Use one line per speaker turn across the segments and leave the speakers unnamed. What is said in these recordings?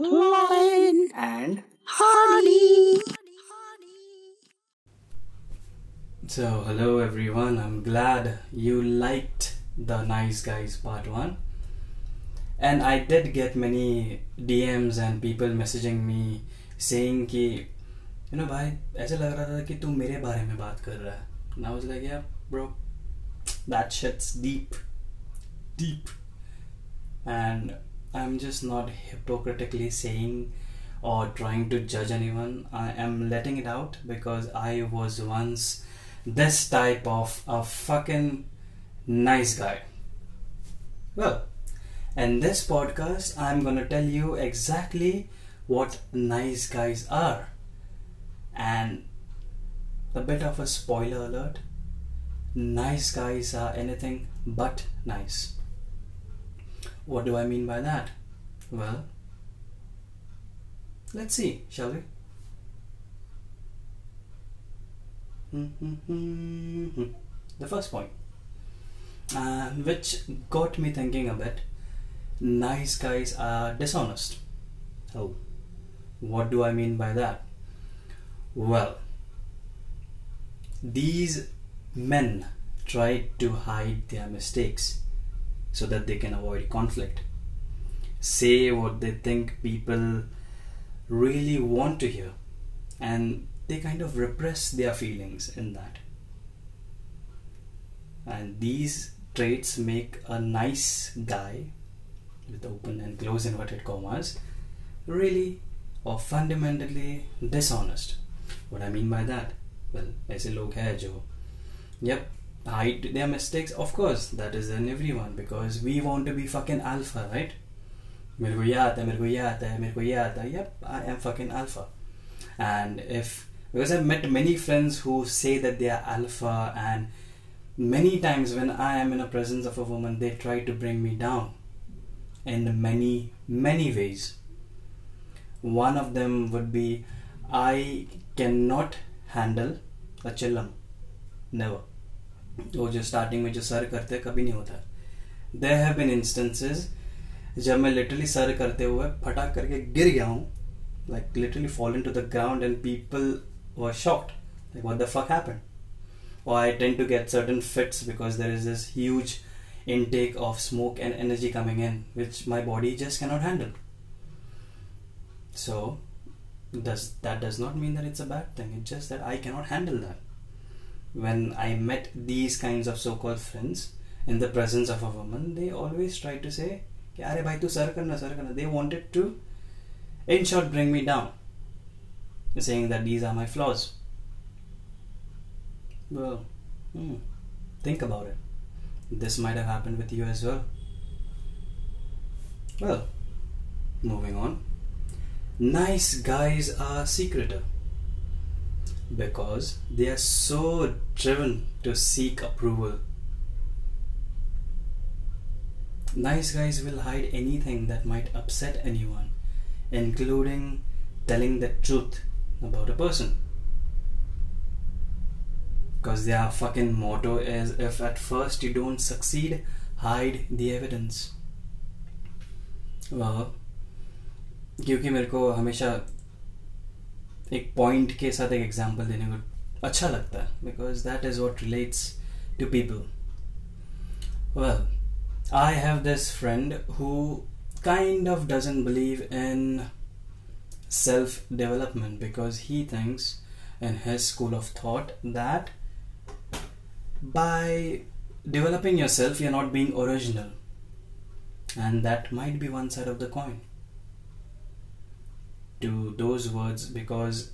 Lauren, and Harley.
So, hello everyone. I'm glad you liked the Nice Guys part 1. And I did get many DMs and people messaging me saying कि you know भाई ऐसा लग रहा था कि तू मेरे बारे में बात कर रहा है and I was like yeah bro that shit's deep deep and I'm just not hypocritically saying or trying to judge anyone. I am letting it out because I was once this type of a fucking nice guy. Well, in this podcast, I'm gonna tell you exactly what nice guys are. And a bit of a spoiler alert nice guys are anything but nice. What do I mean by that? Well, let's see, shall we? The first point, uh, which got me thinking a bit nice guys are dishonest. Oh, what do I mean by that? Well, these men try to hide their mistakes so that they can avoid conflict. Say what they think people really want to hear, and they kind of repress their feelings in that. And these traits make a nice guy, with open and close inverted commas, really or fundamentally dishonest. What I mean by that? Well, ऐसे लोग हैं जो Yep, hide their mistakes. Of course, that is in everyone because we want to be fucking alpha, right? मेरे को ये आता है मेरे को ये आता है मेरे को ये आता है yep I am fucking alpha and if because I've met many friends who say that they are alpha and many times when I am in the presence of a woman they try to bring me down in many many ways one of them would be I cannot handle a chillam never वो जो starting में जो sir करते हैं, कभी नहीं होता they have been instances जब मैं लिटरली सर करते हुए फटाक करके गिर गया हूँ like literally fall into the ground and people were shocked like what the fuck happen और I tend to get certain fits because there is this huge intake of smoke and energy coming in which my body just cannot handle so that does not mean that it's a bad thing it just that I cannot handle that when I met these kinds of so-called friends in the presence of a woman, they always try to say, "Arey bhai, tu sir karna, sir karna." They wanted to, in short, bring me down, saying that these are my flaws. Well, hmm, think about it. This might have happened with you as well. Well, moving on. Nice guys are secretive because they are so driven to seek approval. Nice guys will hide anything that might upset anyone, including telling the truth about a person. Because their fucking motto is if at first you don't succeed, hide the evidence. Well, क्योंकि मेरे को हमेशा एक point के साथ एक example देने को अच्छा लगता है because that is what relates to people well I have this friend who kind of doesn't believe in self development because he thinks in his school of thought that by developing yourself you're not being original and that might be one side of the coin to those words because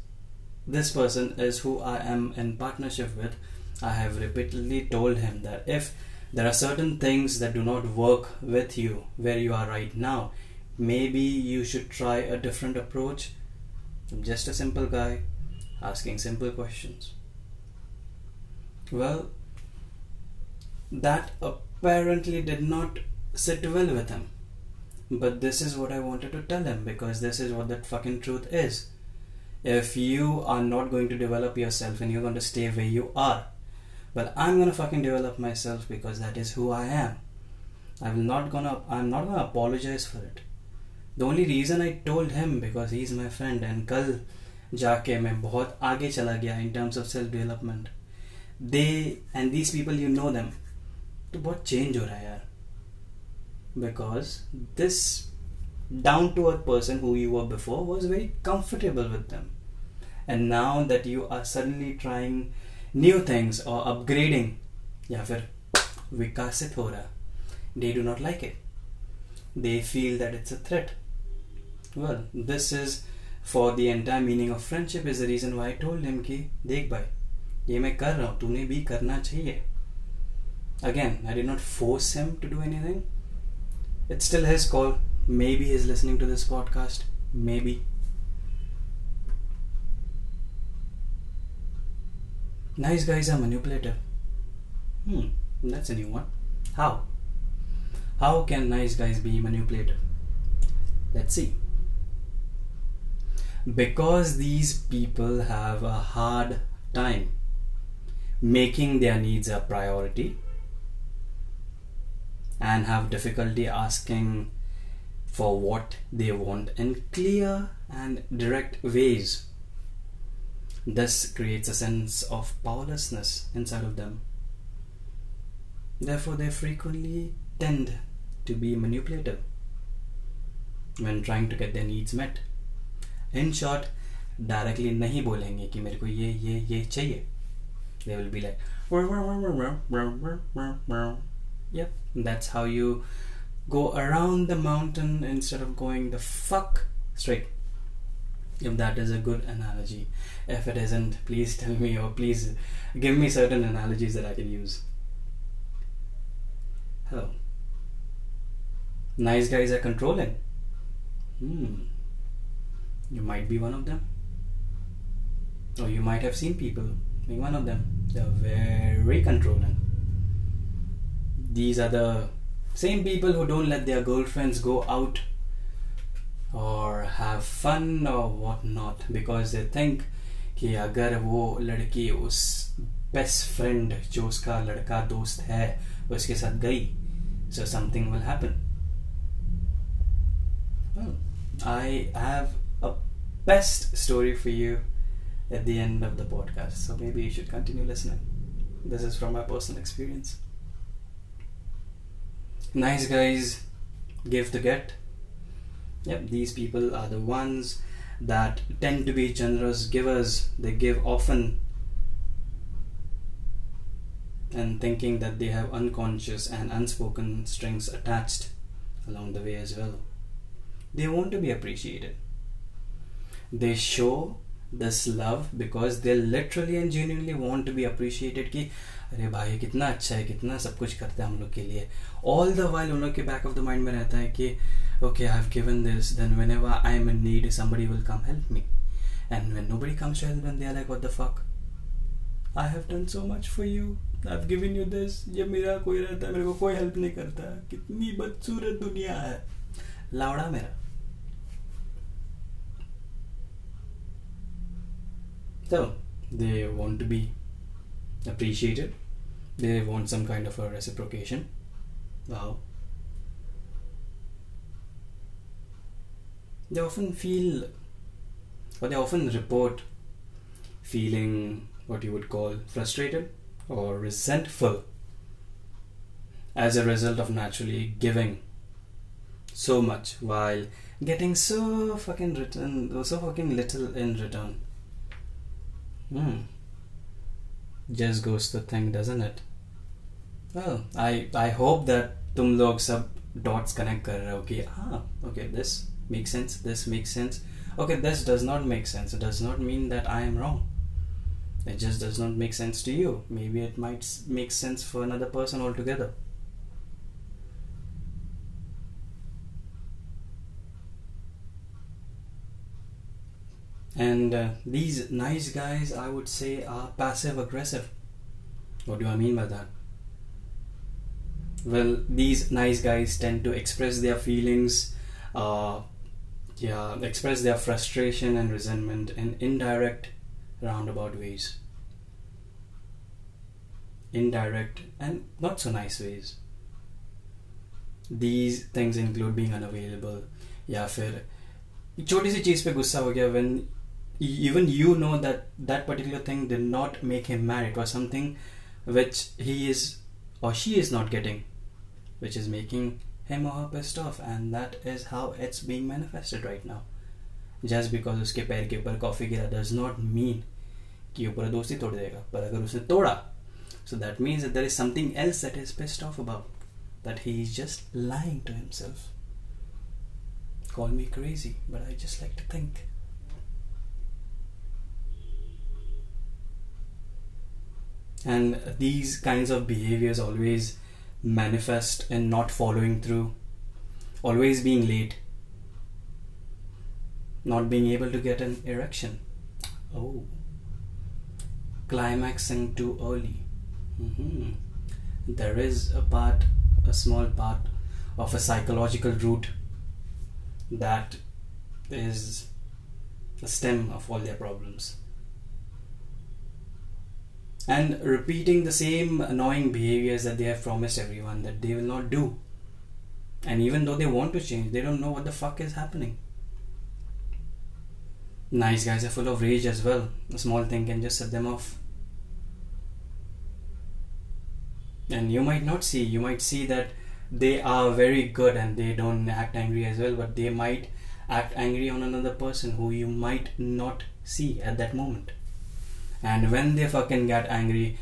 this person is who I am in partnership with. I have repeatedly told him that if there are certain things that do not work with you where you are right now, maybe you should try a different approach. I'm just a simple guy asking simple questions. Well, that apparently did not sit well with him. But this is what I wanted to tell him because this is what that fucking truth is. If you are not going to develop yourself and you're going to stay where you are, well, I'm going to fucking develop myself because that is who I am. I'm not gonna. I'm not gonna apologize for it. The only reason I told him because he's my friend and कल जाके मैं बहुत आगे चला गया in terms of self development. They and these people you know them. तो बहुत change हो रहा है यार because this down to earth person who you were before was very comfortable with them. And now that you are suddenly trying new things or upgrading, या फिर विकासित हो रहा, they do not like it. They feel that it's a threat. Well, this is for the entire meaning of friendship is the reason why I told him कि देख भाई ये मैं कर रहा हूँ तूने भी करना चाहिए again I did not force him to do anything it's still his call maybe he's listening to this podcast. Maybe. Nice guys are manipulative. Hmm that's a new one. How? How can nice guys be manipulative? Let's see. Because these people have a hard time making their needs a priority and have difficulty asking for what they want in clear and direct ways. This creates a sense of powerlessness inside of them. Therefore, they frequently tend to be manipulative when trying to get their needs met. In short, directly नहीं बोलेंगे कि मेरे को ये ये ये चाहिए. They will be like, yep, that's how you go around the mountain instead of going the fuck straight. If that is a good analogy. If it isn't, please tell me or please give me certain analogies that I can use. Hello. Nice guys are controlling. Hmm. You might be one of them. Or you might have seen people being one of them. They're very controlling These are the same people who don't let their girlfriends go out or have fun or whatnot because they think कि अगर वो लड़की उस best friend जो उसका लड़का दोस्त है उसके साथ गई so something will happen well I have a best story for you at the end of the podcast so maybe you should continue listening this is from my personal experience nice guys give the get. Yep, these people are the ones that tend to be generous givers. They give often and thinking that they have unconscious and unspoken strings attached along the way as well. They want to be appreciated. They show this love because they literally and genuinely want to be appreciated अरे भाई, कितना अच्छा है, कितना सब कुछ करते हैं हम लोग के लिए। ऑल द वर्ल्ड उन लोग के बैक ऑफ़ द माइंड में रहता है कि okay I have given this then whenever I am need somebody will come help me and when nobody comes to help the fuck I have done so much for you I have given you this जब मेरा कोई रहता है, मेरे को कोई help नहीं करता कितनी बदसूरत दुनिया है। लावड़ा मेरा। तो they won't be appreciated. They want some kind of a reciprocation. Wow. They often feel, or they often report feeling what you would call frustrated or resentful as a result of naturally giving so much while getting so fucking return so fucking little in return. Hmm Just goes to think, doesn't it? Well, I I hope that तुम लोग सब dots connect कर रहे हो कि हाँ okay this makes sense this makes sense okay this does not make sense it does not mean that I am wrong it just does not make sense to you maybe it might s- make sense for another person altogether and uh, these nice guys i would say are passive aggressive what do i mean by that well these nice guys tend to express their feelings uh, yeah express their frustration and resentment in indirect roundabout ways indirect and not so nice ways these things include being unavailable या फिर छोटी सी चीज पे गुस्सा हो गया when even you know that that particular thing did not make him mad it was something which he is or she is not getting which is making him or her pissed off and that is how it's being manifested right now just because उसके पैर के ऊपर coffee गिरा does not mean कि वो पूरा दोस्ती तोड़ देगा पर अगर उसने तोड़ा so that means that there is something else that is pissed off about that he is just lying to himself call me crazy but I just like to And these kinds of behaviors always manifest in not following through always being late not being able to get an erection. Oh. Climaxing too early. Hmm there is a part a small part of a psychological root that is the stem of all their problems and repeating the same annoying behaviors that they have promised everyone that they will not do. And even though they want to change, they don't know what the fuck is happening. Nice guys are full of rage as well. A small thing can just set them off. And you might not see, you might see that they are very good and they don't act angry as well, but they might act angry on another person who you might not see at that moment and when they fucking get angry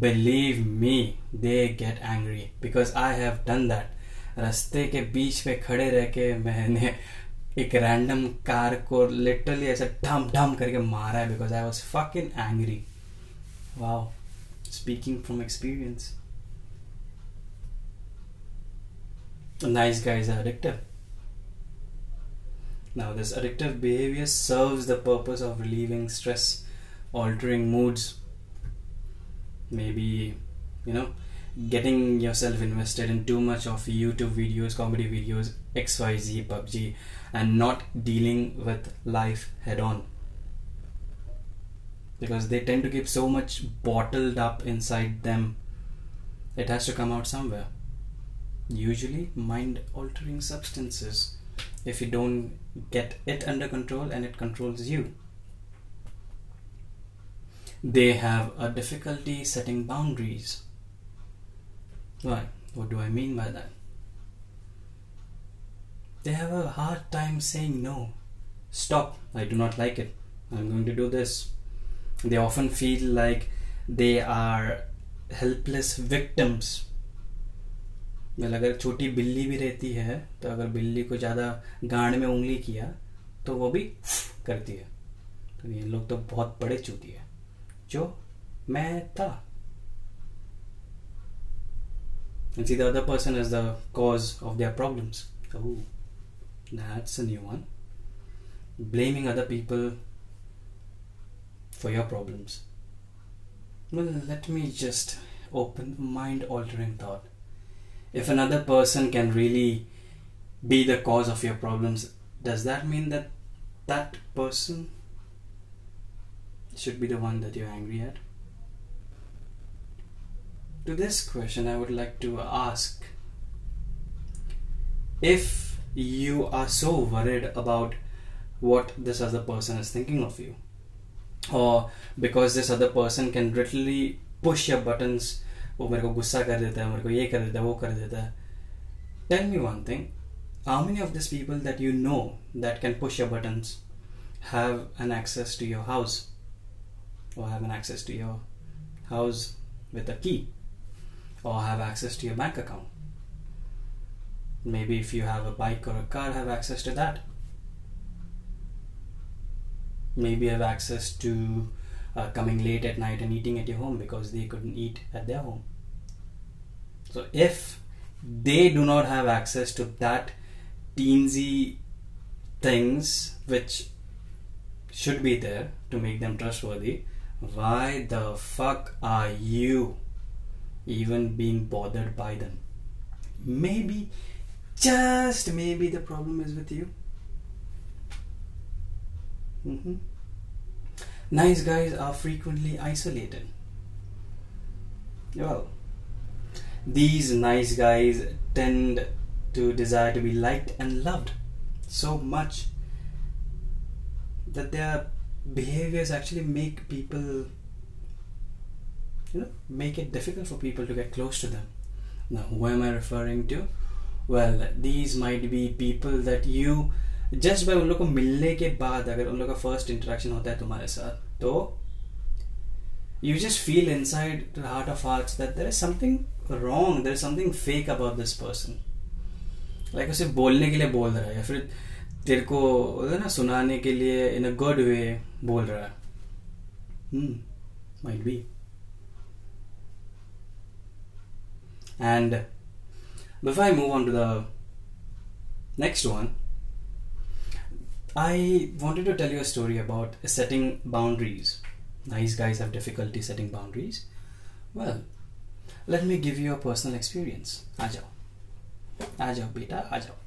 believe me they get angry because I have done that रास्ते के बीच पे खड़े रह के मैंने एक random car को literally ऐसे ढम ढम करके मारा है because I was fucking angry wow speaking from experience nice guys are addictive. Now, this addictive behavior serves the purpose of relieving stress altering moods maybe you know getting yourself invested in too much of youtube videos comedy videos xyz pubg and not dealing with life head on. Because they tend to keep so much bottled up inside them it has to come out somewhere. Usually mind altering substances. If you don't get it under control and it controls you they have a difficulty setting boundaries. Why? What do I mean by that? They have a hard time saying no. Stop, I do not like it. I'm going to do this. They often feel like they are helpless victims. well, अगर छोटी बिल्ली भी रहती है तो अगर बिल्ली को ज़्यादा गांड में उंगली किया तो वो भी करती है तो ये लोग तो बहुत बड़े चूती है जो मैं था and see the other person as the cause of their problems. Oh, that's a new one. Blaming other people for your problems. Well, let me just open mind altering thought. If another person can really be the cause of your problems, does that mean that that person should be the one that you're angry at? To this question, I would like to ask if you are so worried about what this other person is thinking of you, or because this other person can literally push your buttons, वो मेरे को गुस्सा कर देता है मेरे को ये कर देता है वो कर देता है tell me one thing how many of these people that you know that can push your buttons have an access to your house or have an access to your house with a key or have access to your bank account. Maybe if you have a bike or a car have access to that. Maybe have access to uh, coming late at night and eating at your home because they couldn't eat at their home. So if they do not have access to that teensy things which should be there to make them trustworthy why the fuck are you even being bothered by them? Maybe, just maybe, the problem is with you. Mm-hmm. Nice guys are frequently isolated. Well, these nice guys tend to desire to be liked and loved. so much that their behaviors actually make people you know make it difficult for people to get close to them now who am i referring to well these might be people that you just by उन लोग को मिलने के बाद अगर उन लोग का फर्स्ट इंटरेक्शन होता है तुम्हारे साथ तो you just feel inside the heart of hearts that there is something wrong there is something fake about this person like उसे बोलने के लिए बोल रहा है या फिर तेरे को है ना सुनाने के लिए इन अ गुड वे बोल रहा है hmm might be and before I move on to the next one I wanted to tell you a story about setting boundaries. Nice guys have difficulty setting boundaries. Well, let me give you a personal experience. आ जाओ आ जाओ बेटा आ जाओ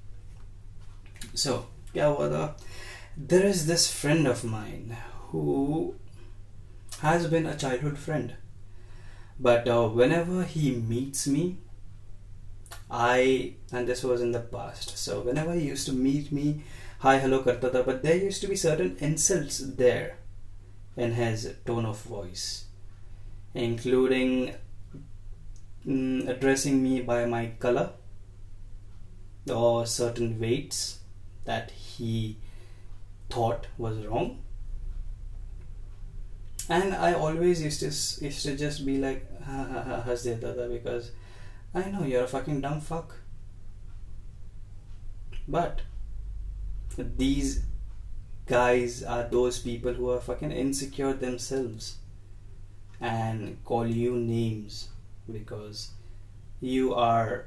So, क्या हुआ था? There is this friend of mine who has been a childhood friend. But uh, whenever he meets me, I, and this was in the past, so whenever he used to meet me, hi hello karta tha but there used to be certain insults there in his tone of voice including mm, addressing me by my color or certain weights that he thought was wrong and I always used to used to just be like ha ha ha because I know you're a fucking dumb fuck but these guys are those people who are fucking insecure themselves and call you names because you are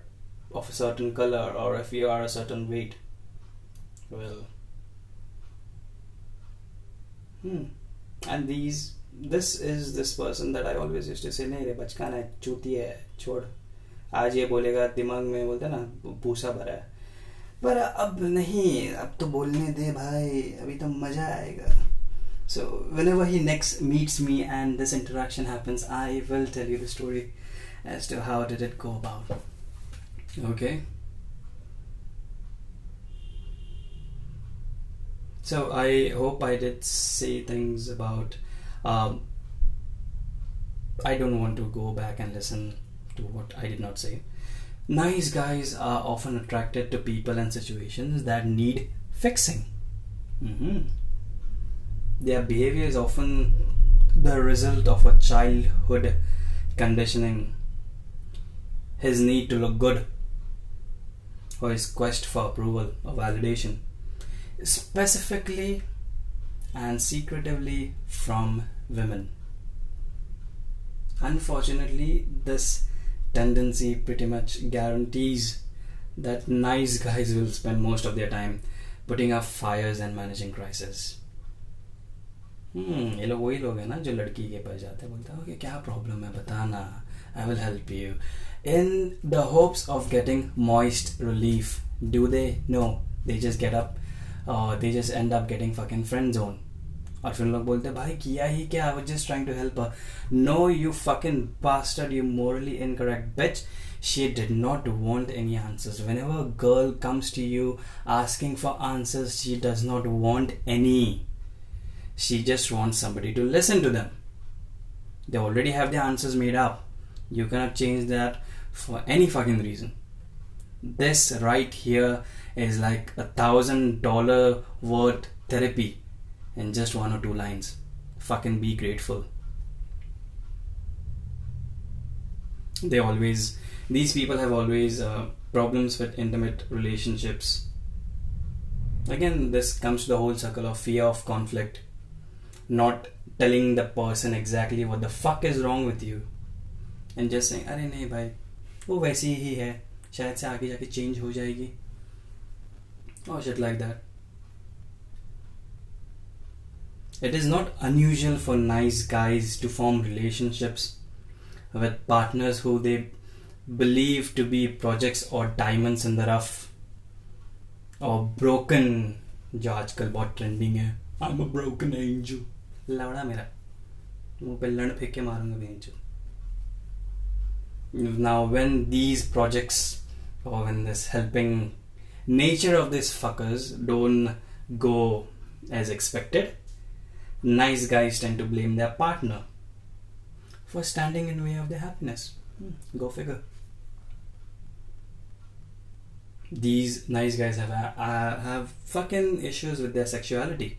of a certain color or if you are a certain weight Well, hmm. And these, this is this person that I always used to say, नहीं रे बचकान है चूती है छोड़ आज ये बोलेगा दिमाग में बोलते ना भूसा भरा है पर अब नहीं अब तो बोलने दे भाई अभी तो मजा आएगा so whenever he next meets me and this interaction happens i will tell you the story as to how did it go about okay So i hope i did say things about um, i don't want to go back and listen to what i did not say Nice guys are often attracted to people and situations that need fixing. Mm-hmm. Their behavior is often the result of a childhood conditioning. His need to look good, or his quest for approval or validation, specifically and secretively from women. Unfortunately, this tendency pretty much guarantees that nice guys will spend most of their time putting out fires and managing crisis. हम्म ये लोग वही लोग हैं ना जो लड़की के पास जाते हैं बोलते हैं ओके क्या प्रॉब्लम है बताना I will help you in the hopes of getting moist relief do they know they just get up they just and up getting fucking friend zone और फिर लोग बोलते भाई किया ही क्या I was just trying to help no you fucking bastard you morally incorrect bitch she did not want any answers whenever a girl comes to you asking for answers she does not want any she just wants somebody to listen to them they already have the answers made up you cannot change that for any fucking reason this right here is like a thousand dollar worth therapy in just one or two lines. Fucking be grateful. They always, these people have always uh, problems with intimate relationships. Again, this comes to the whole circle of fear of conflict, not telling the person exactly what the fuck is wrong with you, and just saying, अरे नहीं भाई वो वैसी ही है शायद से आगे जाके चेंज हो जाएगी or shit like that It is not unusual for nice guys to form relationships with partners who they believe to be projects or diamonds in the rough or broken जो आजकल बहुत ट्रेंडिंग है I am a broken angel लवड़ा मेरा मुंह पे लड़ फेंक के मारूंगा बेंचो now when these projects or when this helping nature of these fuckers don't go as expected, nice guys tend to blame their partner for standing in way of their happiness. Hmm, Go figure. These nice guys have uh, have fucking issues with their sexuality.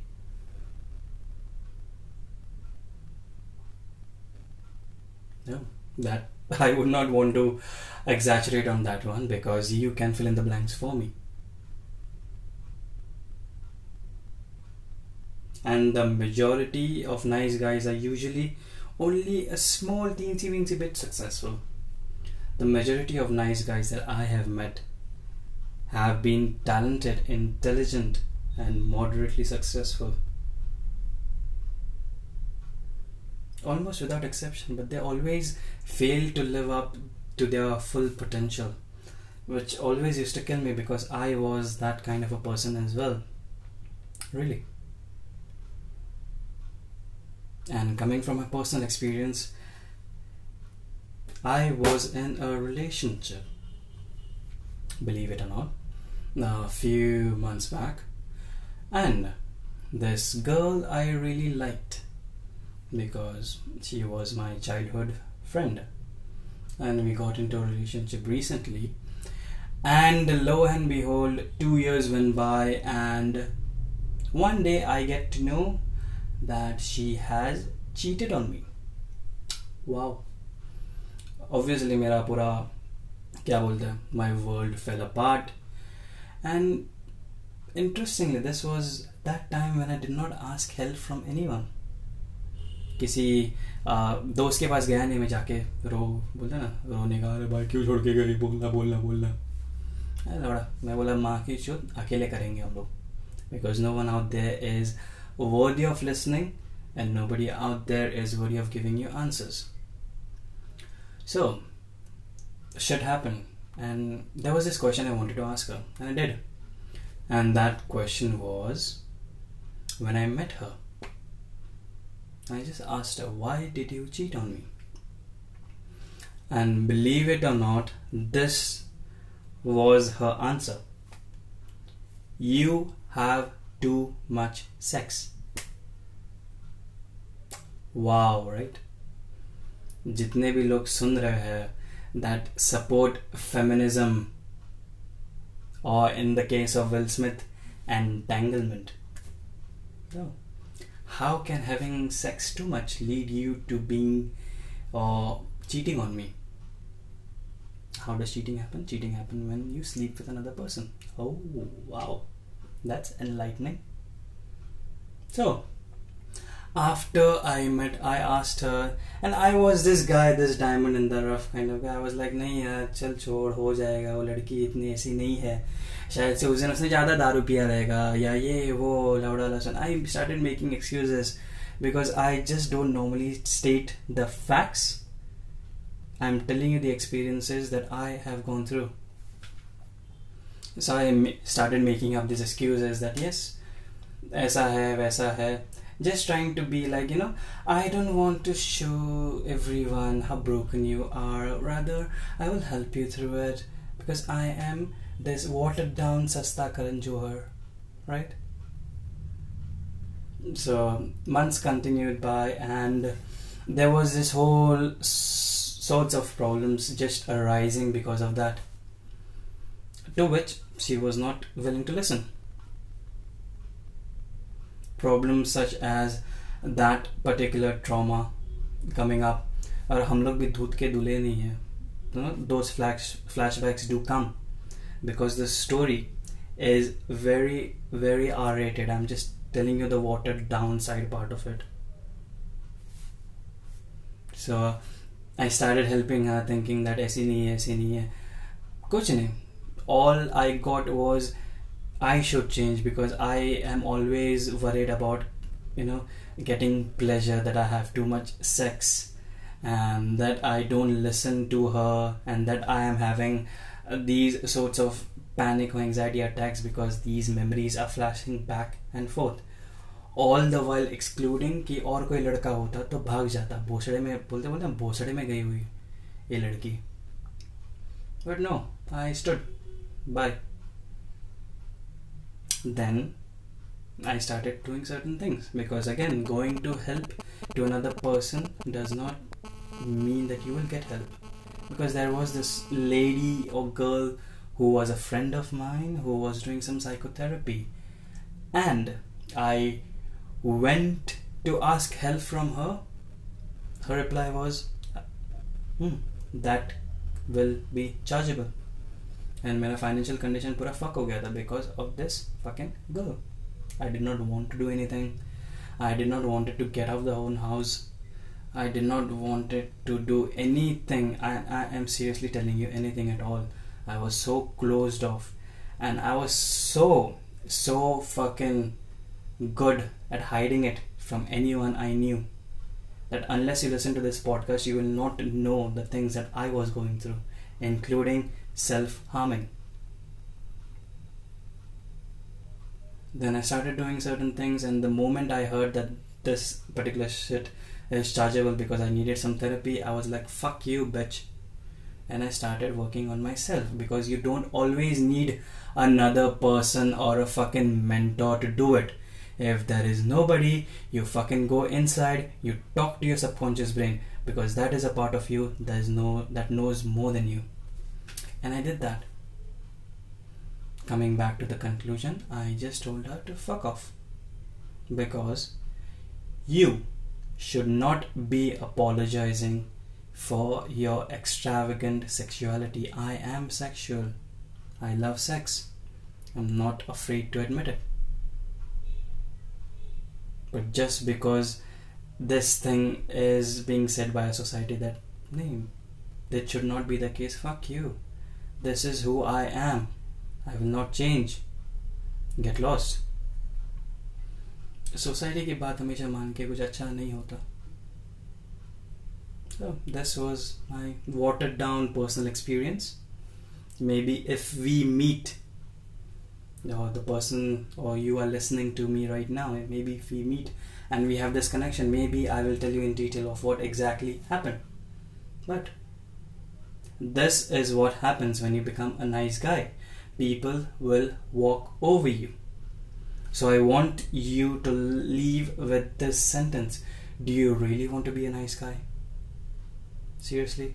No, that I would not want to exaggerate on that one because you can fill in the blanks for me. And the majority of nice guys are usually only a small teensy weensy bit successful. The majority of nice guys that I have met have been talented, intelligent, and moderately successful. Almost without exception, but they always fail to live up to their full potential, which always used to kill me because I was that kind of a person as well. Really. And coming from a personal experience, I was in a relationship, believe it or not, a few months back, and this girl I really liked because she was my childhood friend, and we got into a relationship recently. And lo and behold, two years went by, and one day I get to know that she has cheated on me. Wow. Obviously, मेरा पूरा क्या बोलते हैं my world fell apart. And interestingly, this was that time when I did not ask help from anyone. किसी दोस्त के पास गया नहीं मैं जाके रो बोलते ना रोने का अरे भाई क्यों छोड़ के गई बोलना बोलना बोलना अरे लौड़ा मैं बोला माँ की चुत अकेले करेंगे हम लोग because no one out there is worthy of listening and nobody out there is worthy of giving you answers. So shit happened and there was this question i wanted to ask her and i did. And that question was when i met her i just asked her why did you cheat on me? And believe it or not this was her answer. You have too much sex. Wow, right? जितने भी लोग सुन रहे हैं that support feminism or in the case of Will Smith entanglement. No. How can having sex too much lead you to being or cheating on me? How does cheating happen? Cheating happen when you sleep with another person. Oh wow. That's enlightening. So, after I met, I asked her, and I was this guy, this diamond in the rough kind of guy. I was like, नहीं यार चल छोड़ हो जाएगा वो लड़की इतनी ऐसी नहीं है शायद से उस दिन उसने ज़्यादा दारू पिया रहेगा या ये वो लौड़ा लसन I started making excuses because I just don't normally state the facts. I'm telling you the experiences that I have gone through. So I started making up these excuses that yes, aisa hai, vaisa hai. Just trying to be like, you know, I don't want to show everyone how broken you are. Rather, I will help you through it because I am this watered down Sasta Karan Johar, right? So months continued by, and there was this whole s- sorts of problems just arising because of that. To which she was not willing to listen problems such as that particular trauma coming up और हम लोग भी दूध के दूल्हे नहीं हैं you know, those flash, flashbacks do come because the story is very very r-rated i'm just telling you the watered down side part of it so i started helping her thinking that ऐसी नहीं है ऐसी नहीं है कुछ नहीं all i got was I should change because I am always worried about, you know, getting pleasure, that I have too much sex, and that I don't listen to her, and that I am having uh, these sorts of panic or anxiety attacks because these memories are flashing back and forth. All the while excluding कि और कोई लड़का होता तो भाग जाता भोसड़े में बोलते बोलते भोसड़े में गई हुई ये लड़की but no I stood by then I started doing certain things because again going to help to another person does not mean that you will get help. Because there was this lady or girl who was a friend of mine who was doing some psychotherapy. And I went to ask help from her. Her reply was hmm, that will be chargeable and my financial condition pura fuck ho gaya tha because of this fucking girl. I did not want to do anything. I did not wanted to get out of the own house. I did not wanted to do anything. I, I am seriously telling you anything at all. I was so closed off. And I was so so fucking good at hiding it from anyone I knew. That unless you listen to this podcast, you will not know the things that I was going through, including self harming. Then I started doing certain things, and the moment I heard that this particular shit is chargeable because I needed some therapy, I was like, fuck you, bitch. And I started working on myself because you don't always need another person or a fucking mentor to do it if there is nobody, you fucking go inside, you talk to your subconscious brain because that is a part of you that is no that knows more than you. And I did that. Coming back to the conclusion, I just told her to fuck off. Because you should not be apologizing for your extravagant sexuality. I am sexual. I love sex. I'm not afraid to admit it but just because this thing is being said by a society that name that should not be the case fuck you this is who i am i will not change get lost society की बात हमेशा मान के कुछ अच्छा नहीं होता so this was my watered down personal experience maybe if we meet or the person or you are listening to me right now maybe if we meet and we have this connection maybe i will tell you in detail of what exactly happened but this is what happens when you become a nice guy. People will walk over you. So i want you to leave with this sentence. Do you really want to be a nice guy? Seriously